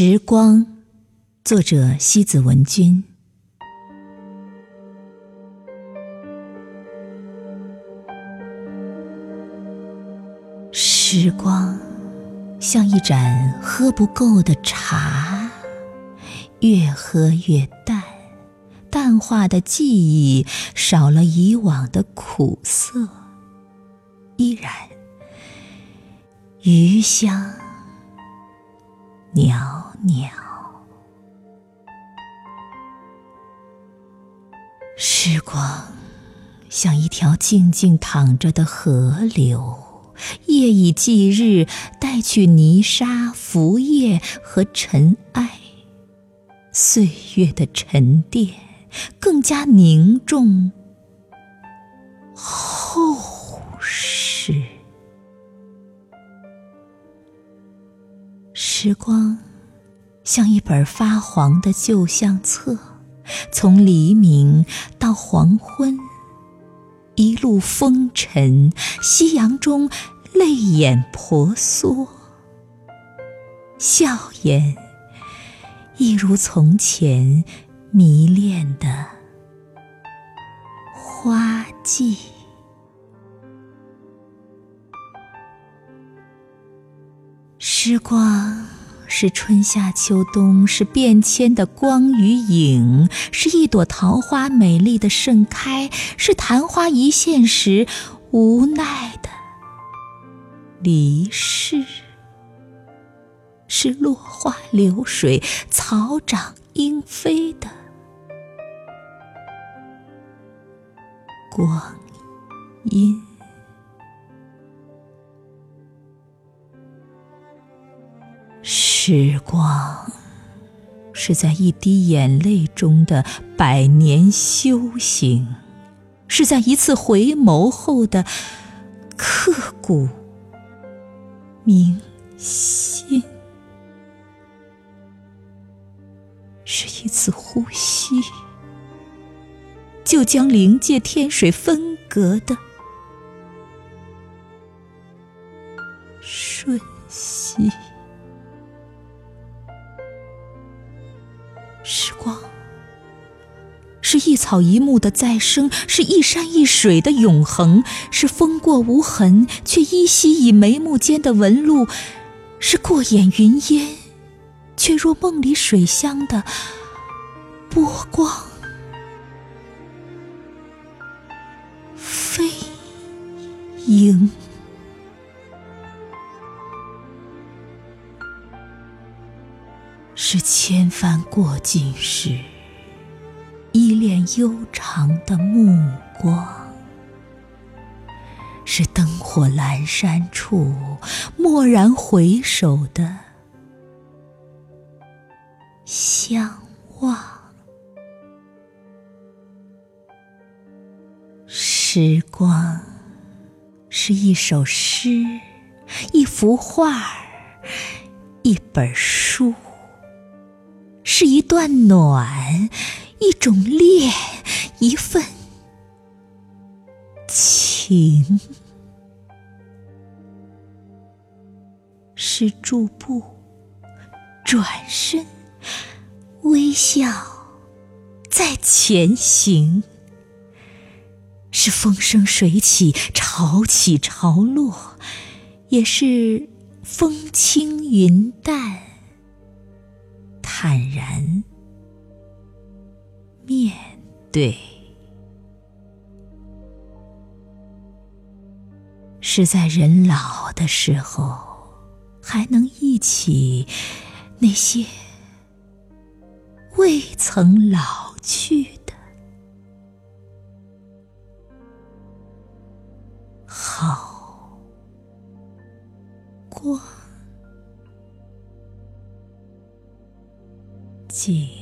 时光，作者西子文君。时光像一盏喝不够的茶，越喝越淡，淡化的记忆少了以往的苦涩，依然余香袅袅。时光像一条静静淌着的河流。夜以继日，带去泥沙、浮叶和尘埃，岁月的沉淀更加凝重时光像一本发黄的旧相册，从黎明到黄昏。一路风尘，夕阳中泪眼婆娑，笑颜一如从前迷恋的花季。时光。是春夏秋冬，是变迁的光与影，是一朵桃花美丽的盛开，是昙花一现时无奈的离世，是落花流水、草长莺飞的光阴。时光，是在一滴眼泪中的百年修行，是在一次回眸后的刻骨铭心，是一次呼吸，就将灵界天水分隔的瞬息。草一木的再生，是一山一水的永恒，是风过无痕却依稀以眉目间的纹路，是过眼云烟却若梦里水乡的波光飞影。是千帆过尽时，悠长的目光；是灯火阑珊处，蓦然回首的相望。时光是一首诗，一幅画一本书。是一段暖，一种恋，一份情。是驻步，转身，微笑，在前行。是风生水起，潮起潮落，也是风轻云淡。坦然对，是在人老的时候，还能忆起那些未曾老去的好光。景。